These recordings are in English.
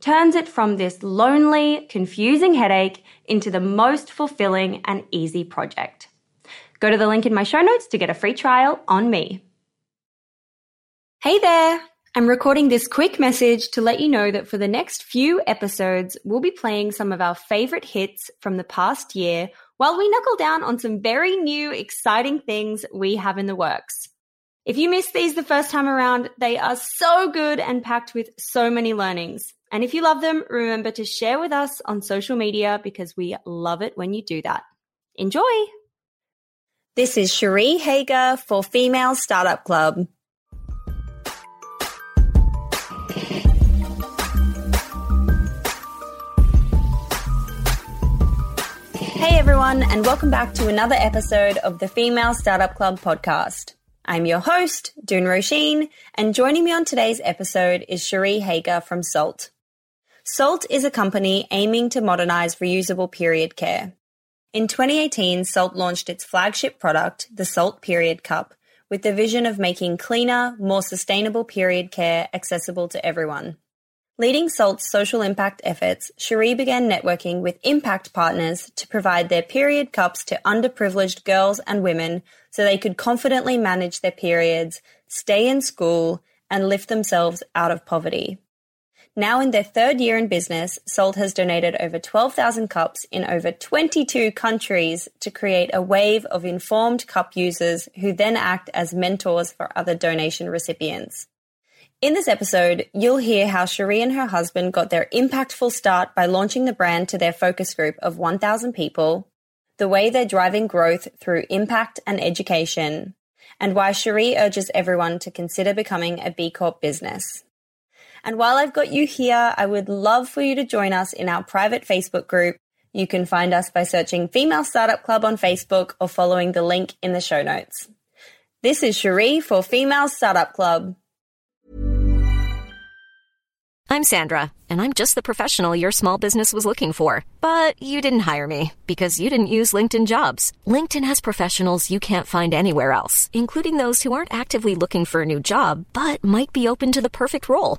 turns it from this lonely, confusing headache into the most fulfilling and easy project. Go to the link in my show notes to get a free trial on me. Hey there! I'm recording this quick message to let you know that for the next few episodes, we'll be playing some of our favorite hits from the past year while we knuckle down on some very new, exciting things we have in the works. If you missed these the first time around, they are so good and packed with so many learnings. And if you love them, remember to share with us on social media because we love it when you do that. Enjoy! This is Cherie Hoeger for Female Startup Club. Hey everyone, and welcome back to another episode of the Female Startup Club podcast. I'm your host, Doone Roisin, and joining me on today's episode is Cherie Hoeger from Saalt. Saalt is a company aiming to modernize reusable period care. In 2018, Saalt launched its flagship product, the Saalt Period Cup, with the vision of making cleaner, more sustainable period care accessible to everyone. Leading Saalt's social impact efforts, Cherie began networking with impact partners to provide their period cups to underprivileged girls and women so they could confidently manage their periods, stay in school, and lift themselves out of poverty. Now in their third year in business, Saalt has donated over 12,000 cups in over 22 countries to create a wave of informed cup users who then act as mentors for other donation recipients. In this episode, you'll hear how Cherie and her husband got their impactful start by launching the brand to their focus group of 1,000 people, the way they're driving growth through impact and education, and why Cherie urges everyone to consider becoming a B Corp business. And while I've got you here, I would love for you to join us in our private Facebook group. You can find us by searching Female Startup Club on Facebook or following the link in the show notes. This is Cherie for Female Startup Club. I'm Sandra, and I'm just the professional your small business was looking for. But you didn't hire me because you didn't use LinkedIn jobs. LinkedIn has professionals you can't find anywhere else, including those who aren't actively looking for a new job but might be open to the perfect role,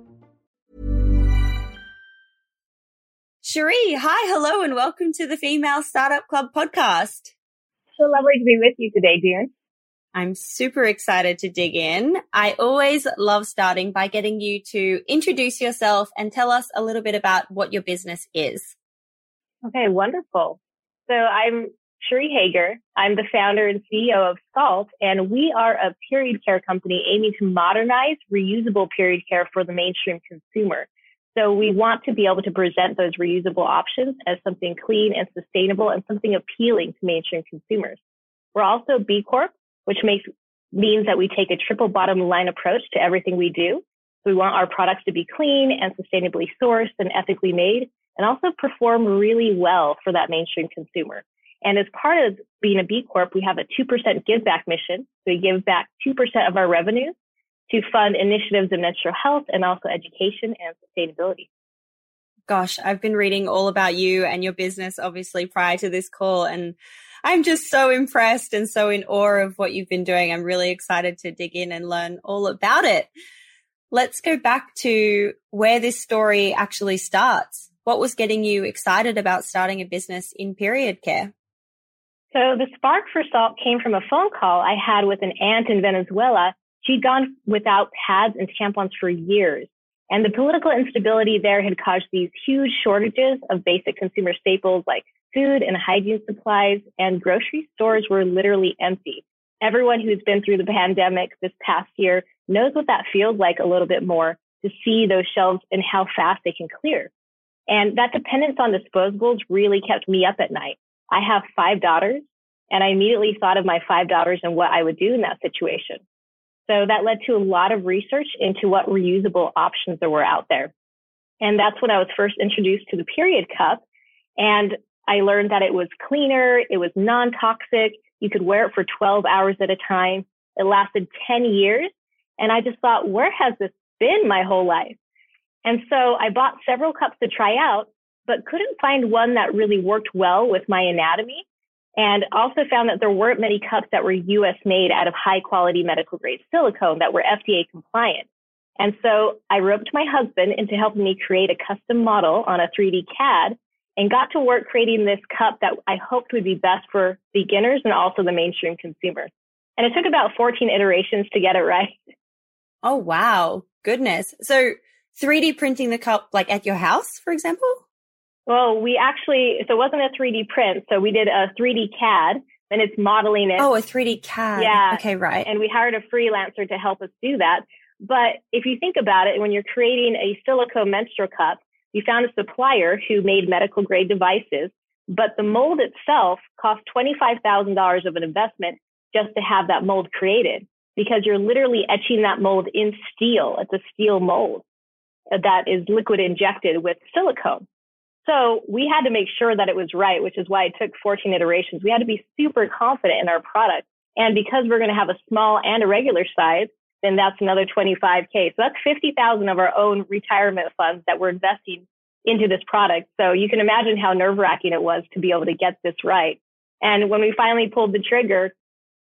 Cherie, hi, hello, and welcome to the Female Startup Club podcast. So lovely to be with you today, dear. I'm super excited to dig in. I always love starting by getting you to introduce yourself and tell us a little bit about what your business is. Okay, wonderful. So I'm Cherie Hoeger. I'm the founder and CEO of Saalt, and we are a period care company aiming to modernize reusable period care for the mainstream consumer. So we want to be able to present those reusable options as something clean and sustainable and something appealing to mainstream consumers. We're also B Corp, which makes means that we take a triple bottom line approach to everything we do. So We want our products to be clean and sustainably sourced and ethically made and also perform really well for that mainstream consumer. And as part of being a B Corp, we have a 2% give back mission. So we give back 2% of our revenue to fund initiatives in menstrual health and also education and sustainability. Gosh, I've been reading all about you and your business, obviously, prior to this call. And I'm just so impressed and so in awe of what you've been doing. I'm really excited to dig in and learn all about it. Let's go back to where this story actually starts. What was getting you excited about starting a business in period care? So the spark for Saalt came from a phone call I had with an aunt in Venezuela She'd gone without pads and tampons for years. And the political instability there had caused these huge shortages of basic consumer staples like food and hygiene supplies, and grocery stores were literally empty. Everyone who's been through the pandemic this past year knows what that feels like a little bit more to see those shelves and how fast they can clear. And that dependence on disposables really kept me up at night. I have five daughters, and I immediately thought of my five daughters and what I would do in that situation. So that led to a lot of research into what reusable options there were out there. And that's when I was first introduced to the period cup. And I learned that it was cleaner, it was non toxic, you could wear it for 12 hours at a time. It lasted 10 years. And I just thought, where has this been my whole life? And so I bought several cups to try out, but couldn't find one that really worked well with my anatomy and also found that there weren't many cups that were US made out of high quality medical grade silicone that were FDA compliant. And so I roped my husband into helping me create a custom model on a 3D CAD and got to work creating this cup that I hoped would be best for beginners and also the mainstream consumer. And it took about 14 iterations to get it right. Oh, wow. Goodness. So 3D printing the cup like at your house, for example? Well, we actually, so it wasn't a 3D print. So we did a 3D CAD and it's modeling it. Oh, a 3D CAD. Yeah. Okay, right. And we hired a freelancer to help us do that. But if you think about it, when you're creating a silicone menstrual cup, you found a supplier who made medical grade devices, but the mold itself cost $25,000 of an investment just to have that mold created because you're literally etching that mold in steel. It's a steel mold that is liquid injected with silicone. So we had to make sure that it was right, which is why it took 14 iterations. We had to be super confident in our product. And because we're going to have a small and a regular size, then that's another 25K. So that's 50,000 of our own retirement funds that we're investing into this product. So you can imagine how nerve wracking it was to be able to get this right. And when we finally pulled the trigger,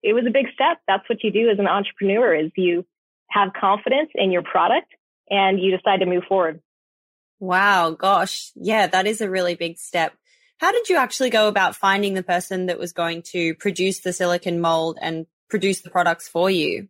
it was a big step. That's what you do as an entrepreneur is you have confidence in your product and you decide to move forward. Wow, gosh. Yeah, that is a really big step. How did you actually go about finding the person that was going to produce the silicon mold and produce the products for you?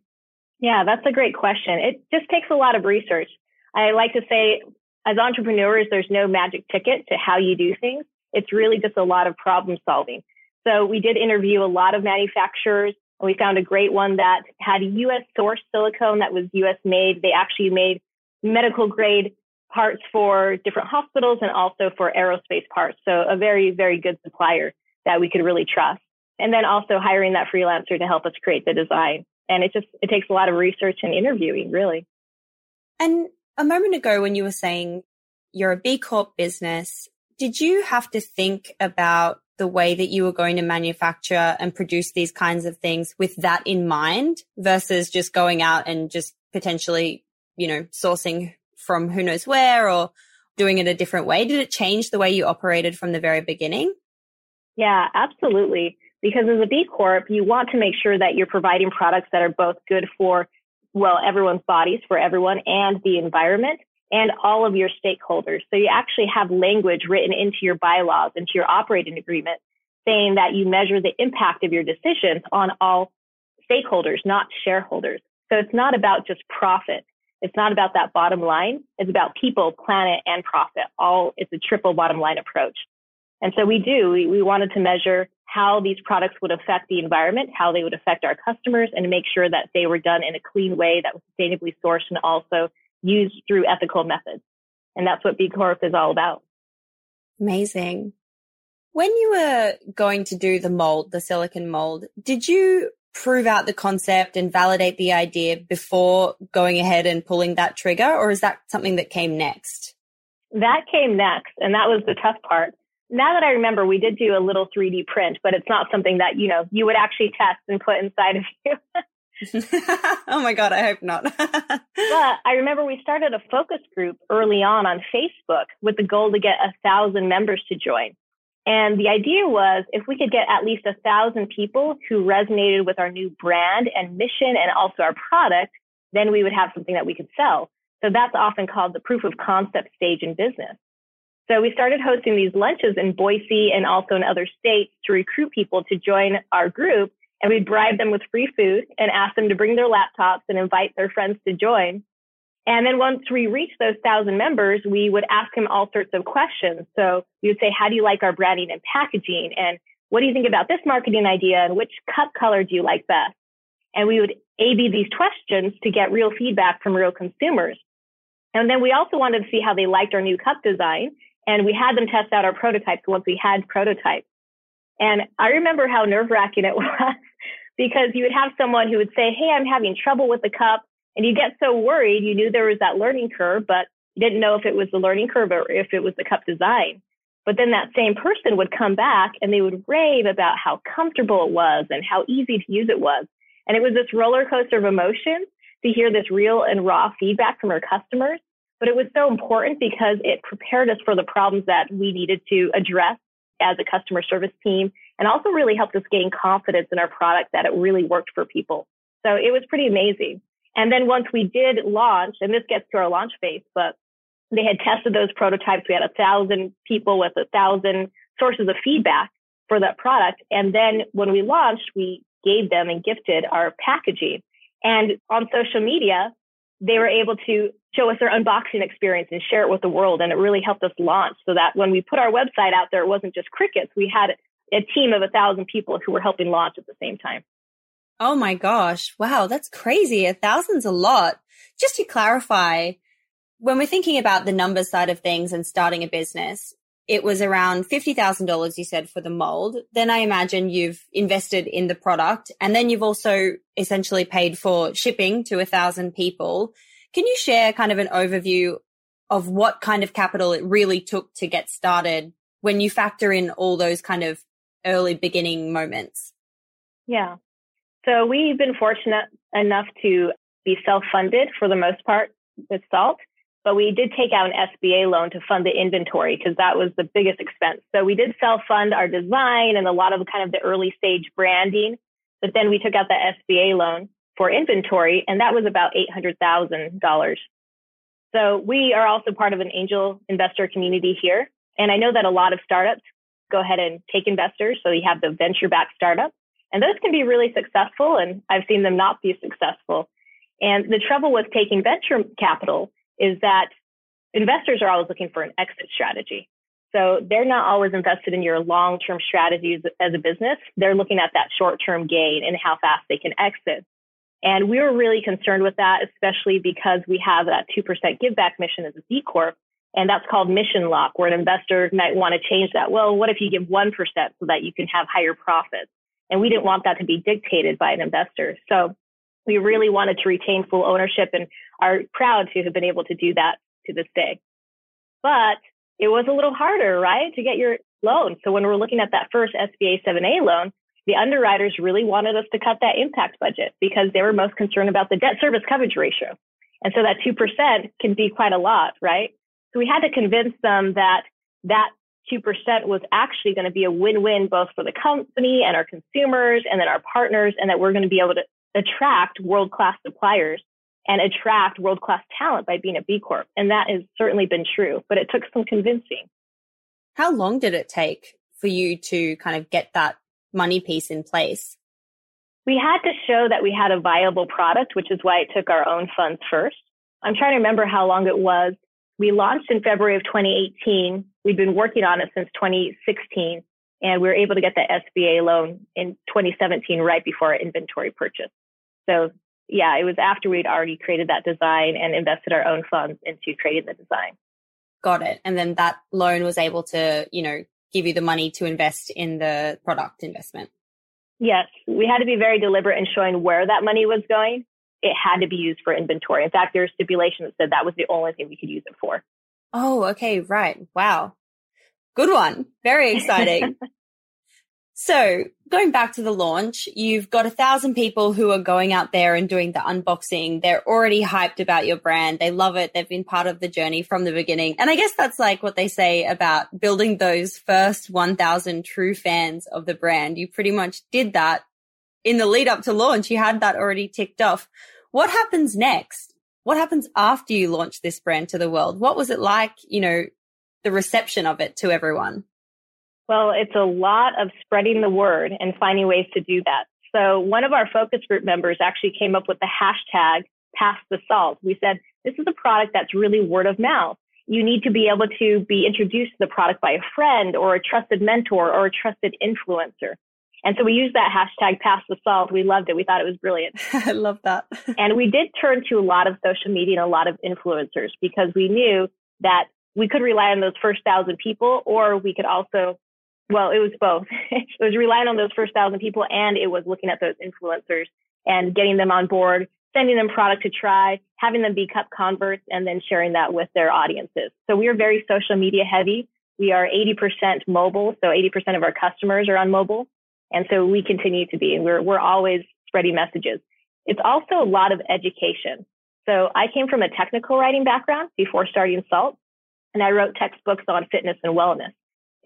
Yeah, that's a great question. It just takes a lot of research. I like to say, as entrepreneurs, there's no magic ticket to how you do things. It's really just a lot of problem solving. So we did interview a lot of manufacturers and we found a great one that had US sourced silicone that was US made. They actually made medical grade parts for different hospitals and also for aerospace parts. So a very, very good supplier that we could really trust. And then also hiring that freelancer to help us create the design. And it just, it takes a lot of research and interviewing, really. And a moment ago, when you were saying you're a B Corp business, did you have to think about the way that you were going to manufacture and produce these kinds of things with that in mind versus just going out and just potentially, you know, sourcing from who knows where or doing it a different way? Did it change the way you operated from the very beginning? Yeah, absolutely. Because as a B Corp, you want to make sure that you're providing products that are both good for, well, everyone's bodies, for everyone, and the environment, and all of your stakeholders. So you actually have language written into your bylaws, into your operating agreement, saying that you measure the impact of your decisions on all stakeholders, not shareholders. So it's not about just profit. It's not about that bottom line. It's about people, planet, and profit. All it's a triple bottom line approach. And so we do, we, we wanted to measure how these products would affect the environment, how they would affect our customers, and make sure that they were done in a clean way that was sustainably sourced and also used through ethical methods. And that's what B Corp is all about. Amazing. When you were going to do the mold, the silicon mold, did you prove out the concept and validate the idea before going ahead and pulling that trigger? Or is that something that came next? That came next. And that was the tough part. Now that I remember, we did do a little 3D print, but it's not something that, you know, you would actually test and put inside of you. oh my God, I hope not. but I remember we started a focus group early on on Facebook with the goal to get a thousand members to join. And the idea was if we could get at least a thousand people who resonated with our new brand and mission and also our product, then we would have something that we could sell. So that's often called the proof of concept stage in business. So we started hosting these lunches in Boise and also in other states to recruit people to join our group and we'd bribe them with free food and ask them to bring their laptops and invite their friends to join. And then once we reached those thousand members, we would ask them all sorts of questions. So we would say, how do you like our branding and packaging? And what do you think about this marketing idea? And which cup color do you like best? And we would A-B these questions to get real feedback from real consumers. And then we also wanted to see how they liked our new cup design. And we had them test out our prototypes once we had prototypes. And I remember how nerve wracking it was because you would have someone who would say, Hey, I'm having trouble with the cup. And you get so worried. You knew there was that learning curve, but you didn't know if it was the learning curve or if it was the cup design. But then that same person would come back and they would rave about how comfortable it was and how easy to use it was. And it was this roller coaster of emotions to hear this real and raw feedback from our customers. But it was so important because it prepared us for the problems that we needed to address as a customer service team and also really helped us gain confidence in our product that it really worked for people. So it was pretty amazing. And then once we did launch, and this gets to our launch phase, but they had tested those prototypes. We had a thousand people with a thousand sources of feedback for that product. And then when we launched, we gave them and gifted our packaging. And on social media, they were able to show us their unboxing experience and share it with the world. And it really helped us launch so that when we put our website out there, it wasn't just crickets. We had a team of a thousand people who were helping launch at the same time. Oh my gosh. Wow. That's crazy. A thousand's a lot. Just to clarify, when we're thinking about the number side of things and starting a business, it was around $50,000 you said for the mold. Then I imagine you've invested in the product and then you've also essentially paid for shipping to a thousand people. Can you share kind of an overview of what kind of capital it really took to get started when you factor in all those kind of early beginning moments? Yeah. So we've been fortunate enough to be self-funded for the most part with Saalt, but we did take out an SBA loan to fund the inventory because that was the biggest expense. So we did self-fund our design and a lot of kind of the early stage branding, but then we took out the SBA loan for inventory, and that was about $800,000. So we are also part of an angel investor community here. And I know that a lot of startups go ahead and take investors. So you have the venture backed startup and those can be really successful. And I've seen them not be successful. And the trouble with taking venture capital is that investors are always looking for an exit strategy. So they're not always invested in your long term strategies as a business. They're looking at that short term gain and how fast they can exit. And we were really concerned with that, especially because we have that 2% give back mission as a B Corp. And that's called mission lock, where an investor might want to change that. Well, what if you give 1% so that you can have higher profits? And we didn't want that to be dictated by an investor. So we really wanted to retain full ownership and are proud to have been able to do that to this day. But it was a little harder, right, to get your loan. So when we're looking at that first SBA 7A loan, the underwriters really wanted us to cut that impact budget because they were most concerned about the debt service coverage ratio. And so that 2% can be quite a lot, right? So we had to convince them that that 2% was actually going to be a win-win both for the company and our consumers and then our partners and that we're going to be able to attract world-class suppliers and attract world-class talent by being a B Corp. And that has certainly been true, but it took some convincing. How long did it take for you to kind of get that money piece in place? We had to show that we had a viable product, which is why it took our own funds first. I'm trying to remember how long it was. We launched in February of 2018. We'd been working on it since 2016, and we were able to get the SBA loan in 2017, right before our inventory purchase. So yeah, it was after we'd already created that design and invested our own funds into creating the design. Got it. And then that loan was able to, you know, give you the money to invest in the product investment. Yes, we had to be very deliberate in showing where that money was going. It had to be used for inventory. In fact, there's stipulation that said that was the only thing we could use it for. Oh, okay, right. Wow. Good one. Very exciting. So going back to the launch, you've got a thousand people who are going out there and doing the unboxing. They're already hyped about your brand. They love it. They've been part of the journey from the beginning. And I guess that's like what they say about building those first 1000 true fans of the brand. You pretty much did that in the lead up to launch. You had that already ticked off. What happens next? What happens after you launch this brand to the world? What was it like, you know, the reception of it to everyone? Well, it's a lot of spreading the word and finding ways to do that. So one of our focus group members actually came up with the hashtag pass the salt. We said, this is a product that's really word of mouth. You need to be able to be introduced to the product by a friend or a trusted mentor or a trusted influencer. And so we used that hashtag pass the salt. We loved it. We thought it was brilliant. I love that. and we did turn to a lot of social media and a lot of influencers because we knew that we could rely on those first thousand people or we could also well, it was both. it was relying on those first thousand people and it was looking at those influencers and getting them on board, sending them product to try, having them be cup converts, and then sharing that with their audiences. So we are very social media heavy. We are 80% mobile. So 80% of our customers are on mobile. And so we continue to be, and we're, we're always spreading messages. It's also a lot of education. So I came from a technical writing background before starting Saalt, and I wrote textbooks on fitness and wellness.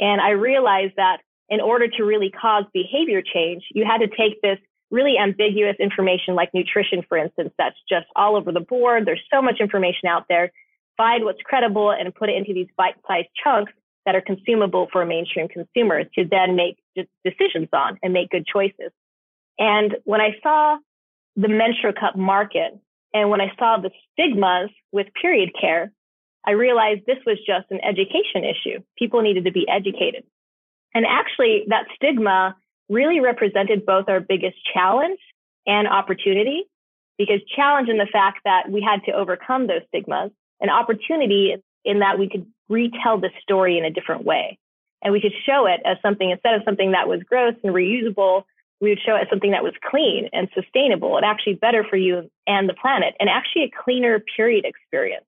And I realized that in order to really cause behavior change, you had to take this really ambiguous information like nutrition, for instance, that's just all over the board. There's so much information out there. Find what's credible and put it into these bite-sized chunks that are consumable for mainstream consumer to then make decisions on and make good choices. And when I saw the menstrual cup market and when I saw the stigmas with period care, I realized this was just an education issue. People needed to be educated. And actually, that stigma really represented both our biggest challenge and opportunity, because challenge in the fact that we had to overcome those stigmas, and opportunity in that we could retell the story in a different way. And we could show it as something, instead of something that was gross and reusable, we would show it as something that was clean and sustainable and actually better for you and the planet and actually a cleaner period experience.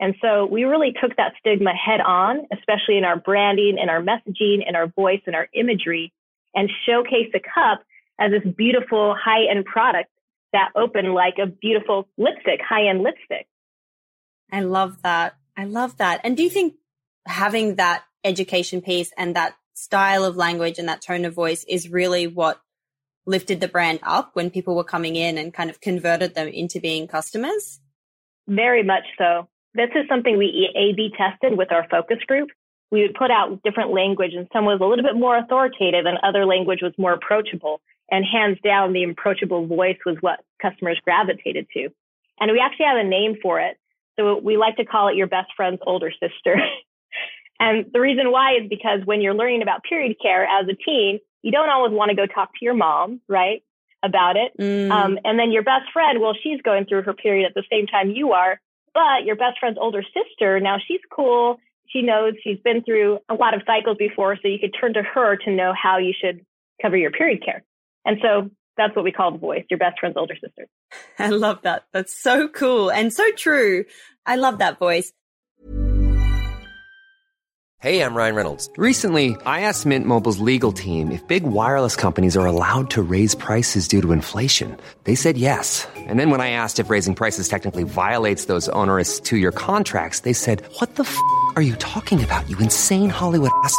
And so we really took that stigma head on, especially in our branding and our messaging and our voice and our imagery and showcase the cup as this beautiful high end product that opened like a beautiful lipstick, high end lipstick. I love that. I love that. And do you think having that education piece and that style of language and that tone of voice is really what lifted the brand up when people were coming in and kind of converted them into being customers? Very much so. This is something we A-B tested with our focus group. We would put out different language and some was a little bit more authoritative and other language was more approachable. And hands down, the approachable voice was what customers gravitated to. And we actually have a name for it. So we like to call it your best friend's older sister. and the reason why is because when you're learning about period care as a teen, you don't always want to go talk to your mom, right? About it. Mm. Um, and then your best friend, well, she's going through her period at the same time you are. But your best friend's older sister, now she's cool. She knows she's been through a lot of cycles before, so you could turn to her to know how you should cover your period care. And so that's what we call the voice, your best friend's older sister. I love that. That's so cool and so true. I love that voice. Hey, I'm Ryan Reynolds. Recently, I asked Mint Mobile's legal team if big wireless companies are allowed to raise prices due to inflation. They said yes. And then when I asked if raising prices technically violates those onerous two year contracts, they said, What the f are you talking about, you insane Hollywood ass?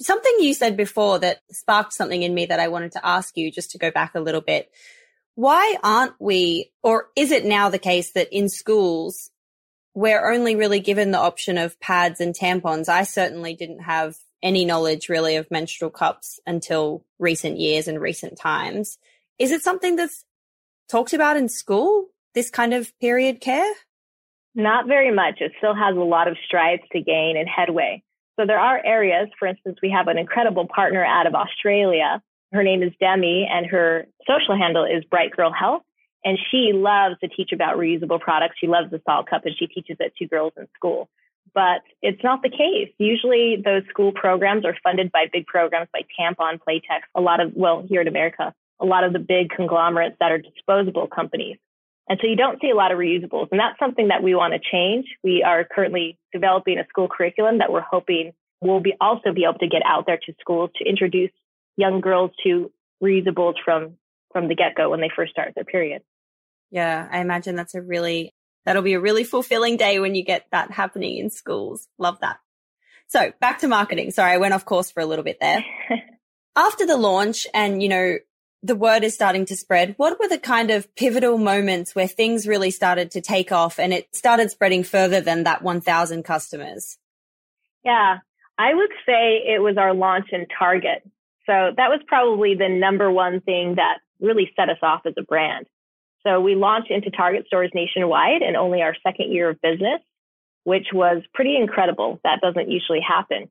Something you said before that sparked something in me that I wanted to ask you just to go back a little bit. Why aren't we, or is it now the case that in schools, we're only really given the option of pads and tampons? I certainly didn't have any knowledge really of menstrual cups until recent years and recent times. Is it something that's talked about in school, this kind of period care? Not very much. It still has a lot of strides to gain and headway. So there are areas, for instance, we have an incredible partner out of Australia. Her name is Demi and her social handle is Bright Girl Health. And she loves to teach about reusable products. She loves the Saalt cup and she teaches it to girls in school. But it's not the case. Usually those school programs are funded by big programs like Tampax, Playtex, a lot of, well, here in America, a lot of the big conglomerates that are disposable companies. And so you don't see a lot of reusables. And that's something that we want to change. We are currently developing a school curriculum that we're hoping will be also be able to get out there to schools to introduce young girls to reusables from from the get-go when they first start their period. Yeah, I imagine that's a really that'll be a really fulfilling day when you get that happening in schools. Love that. So, back to marketing. Sorry, I went off course for a little bit there. After the launch and, you know, the word is starting to spread. What were the kind of pivotal moments where things really started to take off and it started spreading further than that 1000 customers? Yeah, I would say it was our launch in Target. So that was probably the number one thing that really set us off as a brand. So we launched into Target stores nationwide in only our second year of business, which was pretty incredible. That doesn't usually happen.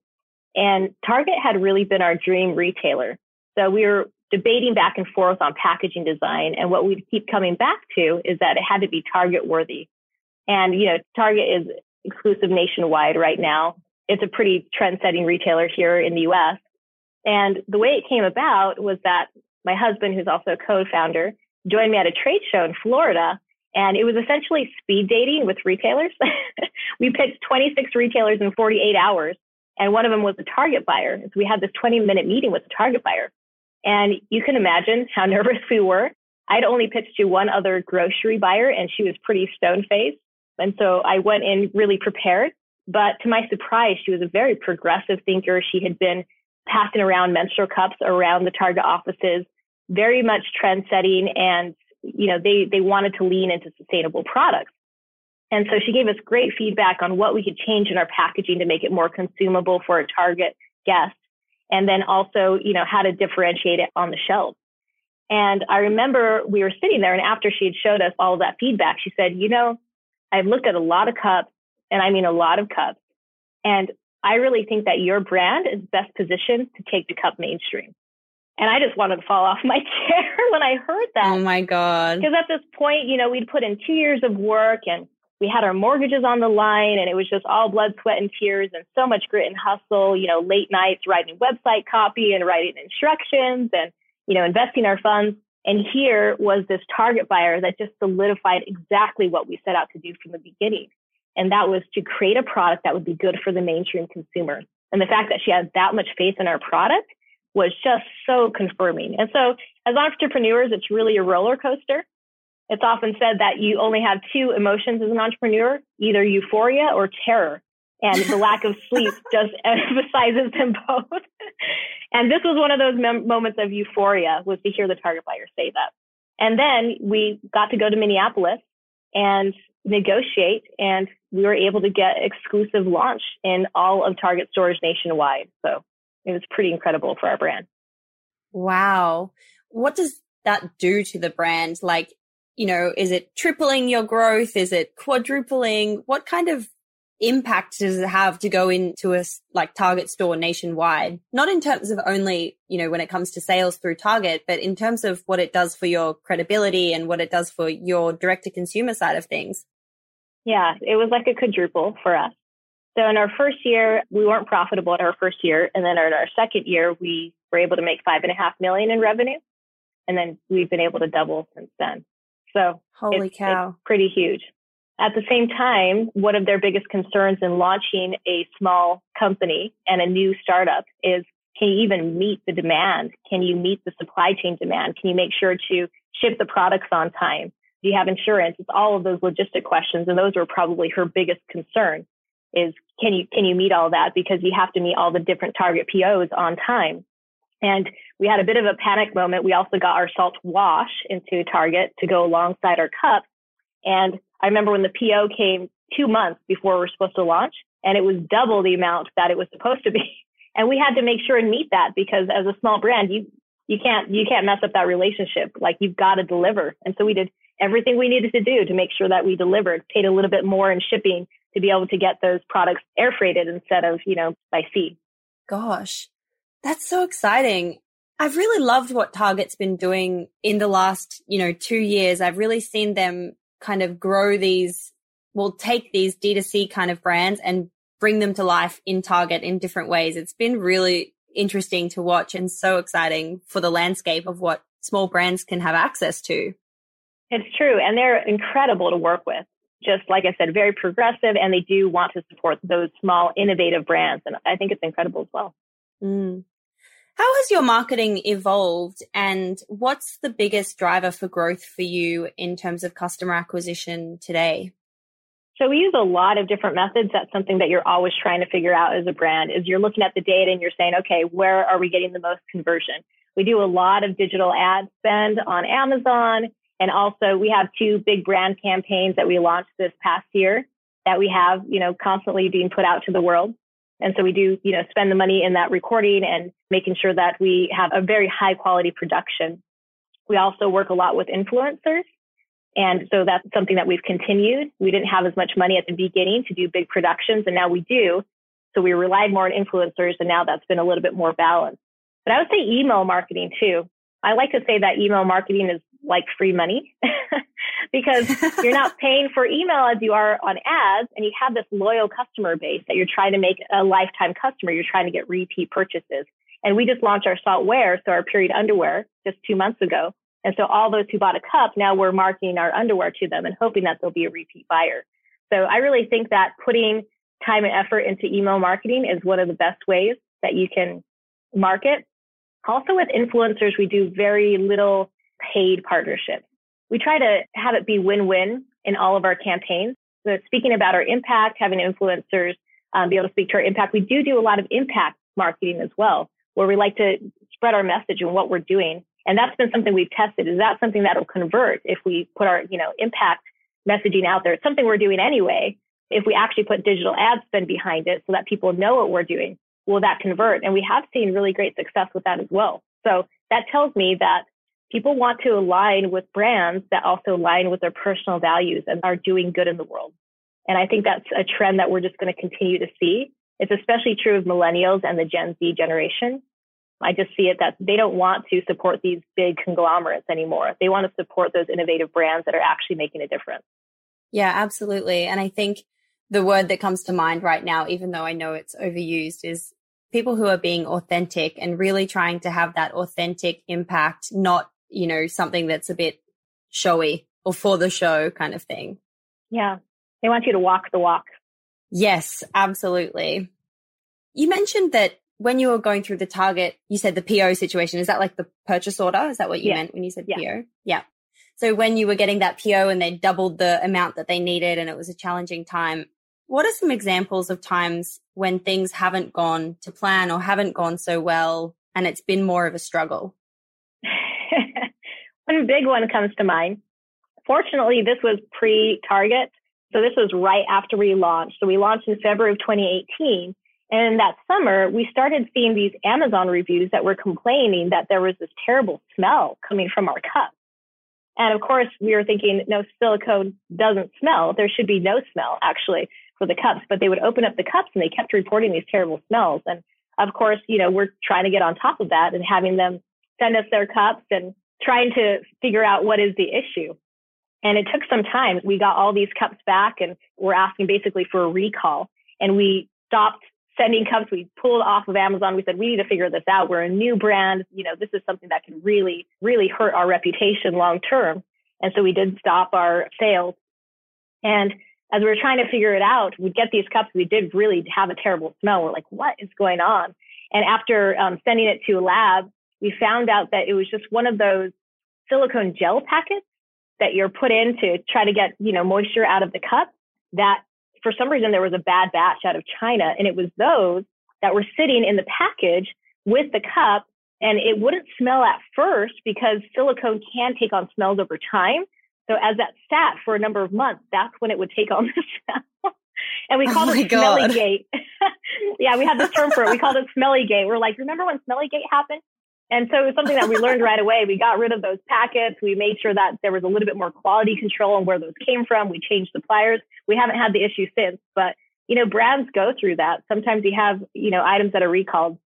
And Target had really been our dream retailer. So we were debating back and forth on packaging design. And what we keep coming back to is that it had to be Target worthy. And, you know, Target is exclusive nationwide right now. It's a pretty trend setting retailer here in the US. And the way it came about was that my husband, who's also a co-founder, joined me at a trade show in Florida. And it was essentially speed dating with retailers. we picked 26 retailers in 48 hours And one of them was a target buyer. So we had this 20 minute meeting with the target buyer. And you can imagine how nervous we were. I'd only pitched to one other grocery buyer and she was pretty stone faced. And so I went in really prepared. But to my surprise, she was a very progressive thinker. She had been passing around menstrual cups around the Target offices, very much trend setting. And, you know, they, they wanted to lean into sustainable products. And so she gave us great feedback on what we could change in our packaging to make it more consumable for a target guest. And then also, you know, how to differentiate it on the shelf. And I remember we were sitting there and after she had showed us all that feedback, she said, you know, I've looked at a lot of cups and I mean a lot of cups. And I really think that your brand is best positioned to take the cup mainstream. And I just wanted to fall off my chair when I heard that. Oh my God. Because at this point, you know, we'd put in two years of work and we had our mortgages on the line and it was just all blood, sweat, and tears and so much grit and hustle, you know, late nights writing website copy and writing instructions and, you know, investing our funds. And here was this target buyer that just solidified exactly what we set out to do from the beginning. And that was to create a product that would be good for the mainstream consumer. And the fact that she had that much faith in our product was just so confirming. And so as entrepreneurs, it's really a roller coaster it's often said that you only have two emotions as an entrepreneur, either euphoria or terror. And the lack of sleep just emphasizes them both. and this was one of those mem- moments of euphoria was to hear the target buyer say that. And then we got to go to Minneapolis and negotiate and we were able to get exclusive launch in all of Target stores nationwide. So it was pretty incredible for our brand. Wow. What does that do to the brand? Like you know, is it tripling your growth? Is it quadrupling? What kind of impact does it have to go into a like Target store nationwide? Not in terms of only, you know, when it comes to sales through Target, but in terms of what it does for your credibility and what it does for your direct to consumer side of things. Yeah, it was like a quadruple for us. So in our first year, we weren't profitable in our first year. And then in our second year, we were able to make five and a half million in revenue. And then we've been able to double since then. So holy it's, cow, it's pretty huge. At the same time, one of their biggest concerns in launching a small company and a new startup is can you even meet the demand? Can you meet the supply chain demand? Can you make sure to ship the products on time? Do you have insurance? It's all of those logistic questions. And those were probably her biggest concern is can you, can you meet all that? Because you have to meet all the different target POs on time. And we had a bit of a panic moment. We also got our Saalt wash into Target to go alongside our cup. And I remember when the PO came two months before we were supposed to launch, and it was double the amount that it was supposed to be. And we had to make sure and meet that because as a small brand, you you can't you can't mess up that relationship. Like you've got to deliver. And so we did everything we needed to do to make sure that we delivered, paid a little bit more in shipping to be able to get those products air freighted instead of, you know, by sea. Gosh. That's so exciting. I've really loved what Target's been doing in the last, you know, two years. I've really seen them kind of grow these, well, take these D2C kind of brands and bring them to life in Target in different ways. It's been really interesting to watch and so exciting for the landscape of what small brands can have access to. It's true. And they're incredible to work with. Just like I said, very progressive and they do want to support those small innovative brands. And I think it's incredible as well. Mm. How has your marketing evolved and what's the biggest driver for growth for you in terms of customer acquisition today? So we use a lot of different methods. That's something that you're always trying to figure out as a brand is you're looking at the data and you're saying, okay, where are we getting the most conversion? We do a lot of digital ad spend on Amazon. And also we have two big brand campaigns that we launched this past year that we have, you know, constantly being put out to the world. And so we do, you know, spend the money in that recording and making sure that we have a very high quality production. We also work a lot with influencers. And so that's something that we've continued. We didn't have as much money at the beginning to do big productions and now we do. So we relied more on influencers and now that's been a little bit more balanced. But I would say email marketing too. I like to say that email marketing is like free money because you're not paying for email as you are on ads and you have this loyal customer base that you're trying to make a lifetime customer. You're trying to get repeat purchases. And we just launched our Saalt wear, so our period underwear just two months ago. And so all those who bought a cup, now we're marketing our underwear to them and hoping that they'll be a repeat buyer. So I really think that putting time and effort into email marketing is one of the best ways that you can market. Also with influencers, we do very little paid partnerships. We try to have it be win-win in all of our campaigns. So speaking about our impact, having influencers um, be able to speak to our impact, we do do a lot of impact marketing as well, where we like to spread our message and what we're doing. And that's been something we've tested. Is that something that'll convert if we put our, you know, impact messaging out there? It's something we're doing anyway. If we actually put digital ad spend behind it so that people know what we're doing, will that convert? And we have seen really great success with that as well. So that tells me that people want to align with brands that also align with their personal values and are doing good in the world. And I think that's a trend that we're just going to continue to see. It's especially true of millennials and the Gen Z generation. I just see it that they don't want to support these big conglomerates anymore. They want to support those innovative brands that are actually making a difference. Yeah, absolutely. And I think the word that comes to mind right now, even though I know it's overused, is people who are being authentic and really trying to have that authentic impact, not, you know, something that's a bit showy or for the show kind of thing. Yeah. They want you to walk the walk. Yes, absolutely. You mentioned that when you were going through the target, you said the PO situation. Is that like the purchase order? Is that what you yeah. meant when you said yeah. PO? Yeah. So when you were getting that PO and they doubled the amount that they needed and it was a challenging time, what are some examples of times when things haven't gone to plan or haven't gone so well and it's been more of a struggle? One big one comes to mind. Fortunately, this was pre Target. So this was right after we launched. So we launched in February of 2018. And that summer, we started seeing these Amazon reviews that were complaining that there was this terrible smell coming from our cups. And of course, we were thinking, no, silicone doesn't smell. There should be no smell, actually for the cups, but they would open up the cups and they kept reporting these terrible smells. And of course, you know, we're trying to get on top of that and having them send us their cups and trying to figure out what is the issue. And it took some time. We got all these cups back and we're asking basically for a recall. And we stopped sending cups. We pulled off of Amazon. We said, we need to figure this out. We're a new brand. You know, this is something that can really, really hurt our reputation long term. And so we did stop our sales. And as we were trying to figure it out, we'd get these cups. We did really have a terrible smell. We're like, what is going on? And after um, sending it to a lab, we found out that it was just one of those silicone gel packets that you're put in to try to get, you know, moisture out of the cup that for some reason there was a bad batch out of China and it was those that were sitting in the package with the cup and it wouldn't smell at first because silicone can take on smells over time. So as that sat for a number of months, that's when it would take on the smell. and we oh called oh it smelly gate. yeah, we had this term for it. We called it smelly gate. We're like, remember when smelly gate happened? And so it was something that we learned right away. We got rid of those packets. We made sure that there was a little bit more quality control on where those came from. We changed suppliers. We haven't had the issue since, but you know, brands go through that. Sometimes you have, you know, items that are recalled.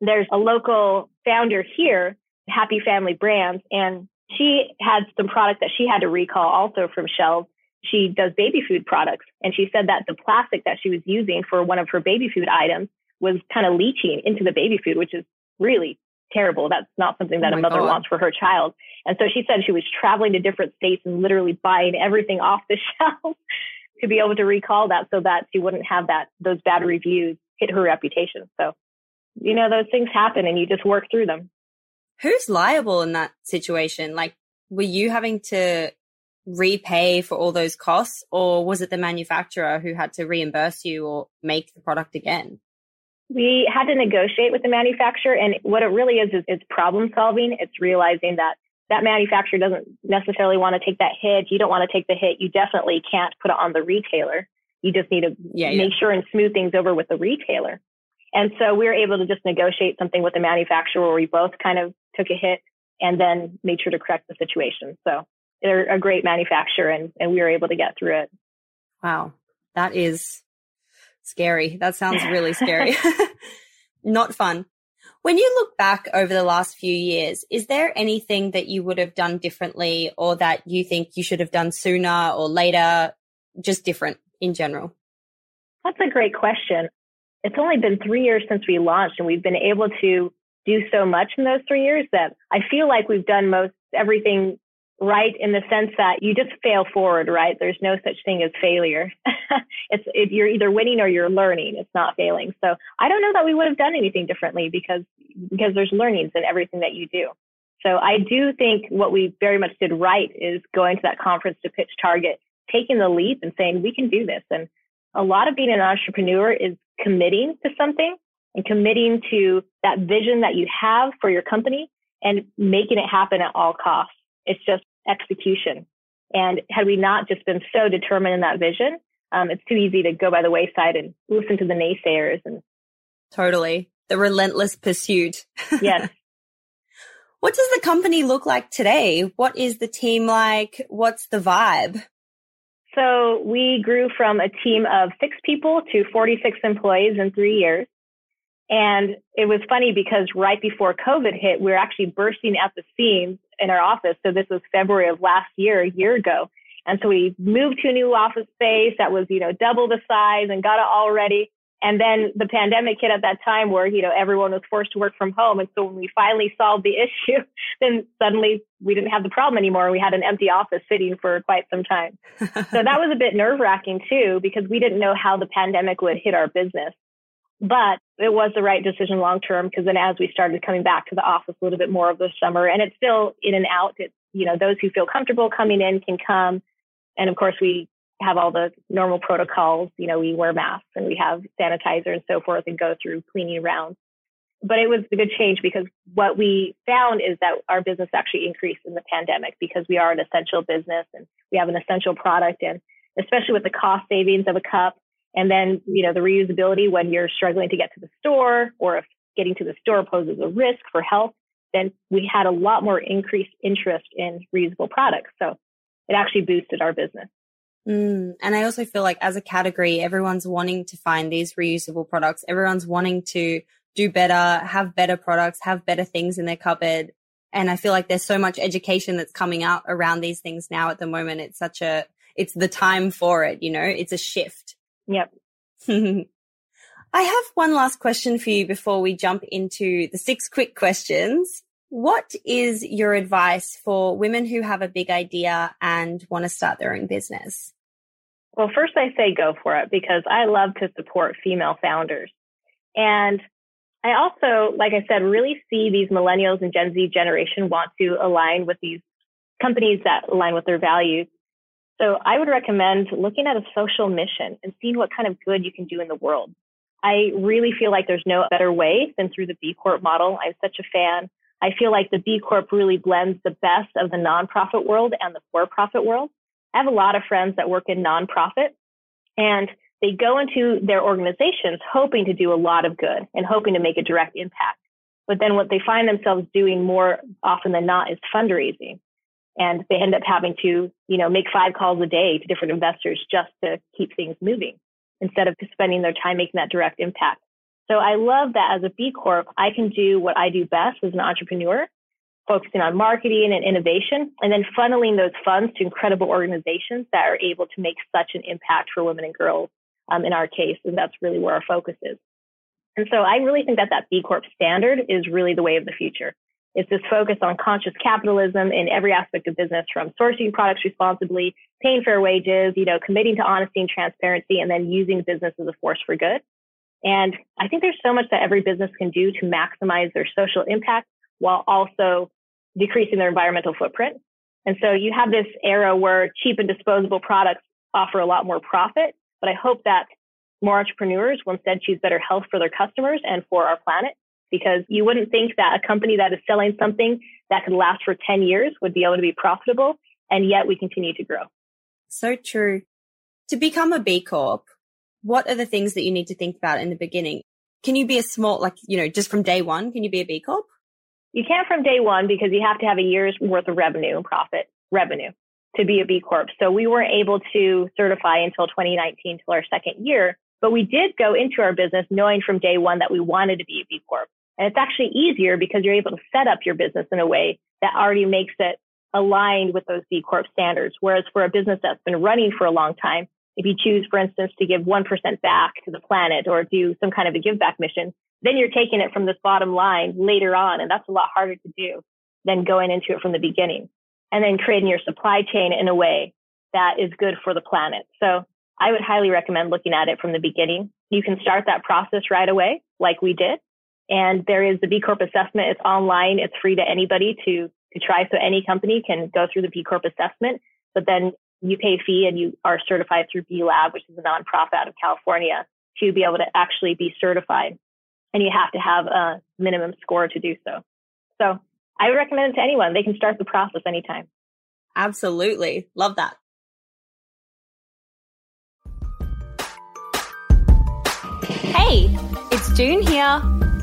There's a local founder here, Happy Family Brands, and she had some products that she had to recall also from shelves. She does baby food products. And she said that the plastic that she was using for one of her baby food items was kind of leaching into the baby food, which is really terrible. That's not something that oh a mother God. wants for her child. And so she said she was traveling to different states and literally buying everything off the shelf to be able to recall that so that she wouldn't have that, those bad reviews hit her reputation. So, you know, those things happen and you just work through them who's liable in that situation? Like, were you having to repay for all those costs or was it the manufacturer who had to reimburse you or make the product again? We had to negotiate with the manufacturer and what it really is, is it's problem solving. It's realizing that that manufacturer doesn't necessarily want to take that hit. You don't want to take the hit. You definitely can't put it on the retailer. You just need to yeah, make yeah. sure and smooth things over with the retailer. And so we were able to just negotiate something with the manufacturer where we both kind of took a hit and then made sure to correct the situation. So they're a great manufacturer and, and we were able to get through it. Wow. That is scary. That sounds really scary. Not fun. When you look back over the last few years, is there anything that you would have done differently or that you think you should have done sooner or later, just different in general? That's a great question. It's only been three years since we launched and we've been able to do so much in those three years that I feel like we've done most everything right in the sense that you just fail forward, right? There's no such thing as failure. it's it, you're either winning or you're learning. It's not failing. So I don't know that we would have done anything differently because because there's learnings in everything that you do. So I do think what we very much did right is going to that conference to pitch Target, taking the leap and saying we can do this. And a lot of being an entrepreneur is committing to something and committing to that vision that you have for your company and making it happen at all costs. It's just execution. And had we not just been so determined in that vision, um, it's too easy to go by the wayside and listen to the naysayers and totally the relentless pursuit. yes. What does the company look like today? What is the team like? What's the vibe? So we grew from a team of six people to 46 employees in three years. And it was funny because right before COVID hit, we were actually bursting at the seams in our office. So this was February of last year, a year ago. And so we moved to a new office space that was, you know, double the size and got it all ready. And then the pandemic hit at that time where, you know, everyone was forced to work from home. And so when we finally solved the issue, then suddenly we didn't have the problem anymore. We had an empty office sitting for quite some time. so that was a bit nerve wracking too, because we didn't know how the pandemic would hit our business. But it was the right decision long term because then as we started coming back to the office a little bit more of the summer and it's still in and out, it's, you know, those who feel comfortable coming in can come. And of course, we have all the normal protocols. You know, we wear masks and we have sanitizer and so forth and go through cleaning rounds. But it was a good change because what we found is that our business actually increased in the pandemic because we are an essential business and we have an essential product. And especially with the cost savings of a cup, and then, you know, the reusability when you're struggling to get to the store or if getting to the store poses a risk for health, then we had a lot more increased interest in reusable products. So it actually boosted our business. Mm, and I also feel like as a category, everyone's wanting to find these reusable products. Everyone's wanting to do better, have better products, have better things in their cupboard. And I feel like there's so much education that's coming out around these things now at the moment. It's such a, it's the time for it, you know, it's a shift. Yep. I have one last question for you before we jump into the six quick questions. What is your advice for women who have a big idea and want to start their own business? Well, first I say go for it because I love to support female founders. And I also, like I said, really see these millennials and Gen Z generation want to align with these companies that align with their values. So I would recommend looking at a social mission and seeing what kind of good you can do in the world. I really feel like there's no better way than through the B Corp model. I'm such a fan. I feel like the B Corp really blends the best of the nonprofit world and the for profit world. I have a lot of friends that work in nonprofit and they go into their organizations hoping to do a lot of good and hoping to make a direct impact. But then what they find themselves doing more often than not is fundraising and they end up having to, you know, make five calls a day to different investors just to keep things moving instead of spending their time making that direct impact. So I love that as a B Corp, I can do what I do best as an entrepreneur, focusing on marketing and innovation, and then funneling those funds to incredible organizations that are able to make such an impact for women and girls um, in our case. And that's really where our focus is. And so I really think that that B Corp standard is really the way of the future. It's this focus on conscious capitalism in every aspect of business from sourcing products responsibly, paying fair wages, you know, committing to honesty and transparency, and then using business as a force for good. And I think there's so much that every business can do to maximize their social impact while also decreasing their environmental footprint. And so you have this era where cheap and disposable products offer a lot more profit, but I hope that more entrepreneurs will instead choose better health for their customers and for our planet because you wouldn't think that a company that is selling something that could last for 10 years would be able to be profitable. And yet we continue to grow. So true. To become a B Corp, what are the things that you need to think about in the beginning? Can you be a small, like, you know, just from day one, can you be a B Corp? You can't from day one because you have to have a year's worth of revenue, and profit, revenue to be a B Corp. So we weren't able to certify until 2019, till our second year. But we did go into our business knowing from day one that we wanted to be a B Corp. And it's actually easier because you're able to set up your business in a way that already makes it aligned with those B Corp standards. Whereas for a business that's been running for a long time, if you choose, for instance, to give 1% back to the planet or do some kind of a give back mission, then you're taking it from this bottom line later on. And that's a lot harder to do than going into it from the beginning. and then creating your supply chain in a way that is good for the planet. So I would highly recommend looking at it from the beginning. You can start that process right away, like we did. And there is the B Corp assessment. It's online. It's free to anybody to, to try. So any company can go through the B Corp assessment, but then you pay a fee and you are certified through B Lab, which is a nonprofit out of California to be able to actually be certified. And you have to have a minimum score to do so. So I would recommend it to anyone. They can start the process anytime. Absolutely. Love that. Hey, it's June here.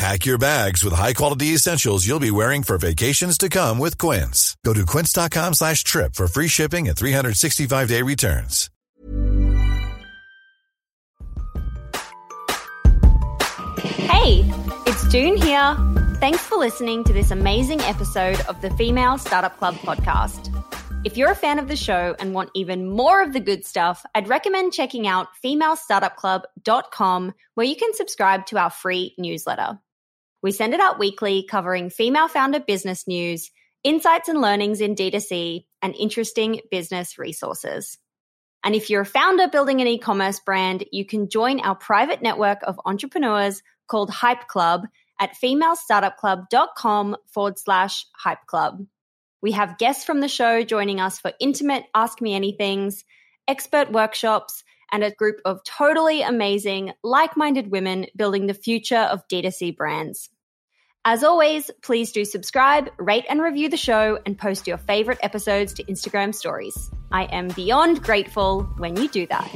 Pack your bags with high-quality essentials you'll be wearing for vacations to come with Quince. Go to quince.com slash trip for free shipping and 365-day returns. Hey, it's June here. Thanks for listening to this amazing episode of the Female Startup Club podcast. If you're a fan of the show and want even more of the good stuff, I'd recommend checking out femalestartupclub.com where you can subscribe to our free newsletter. We send it out weekly covering female founder business news, insights and learnings in D2C, and interesting business resources. And if you're a founder building an e-commerce brand, you can join our private network of entrepreneurs called Hype Club at femalestartupclub.com forward slash hype club. We have guests from the show joining us for intimate Ask Me Anythings, expert workshops, and a group of totally amazing, like minded women building the future of D2C brands. As always, please do subscribe, rate and review the show, and post your favorite episodes to Instagram stories. I am beyond grateful when you do that.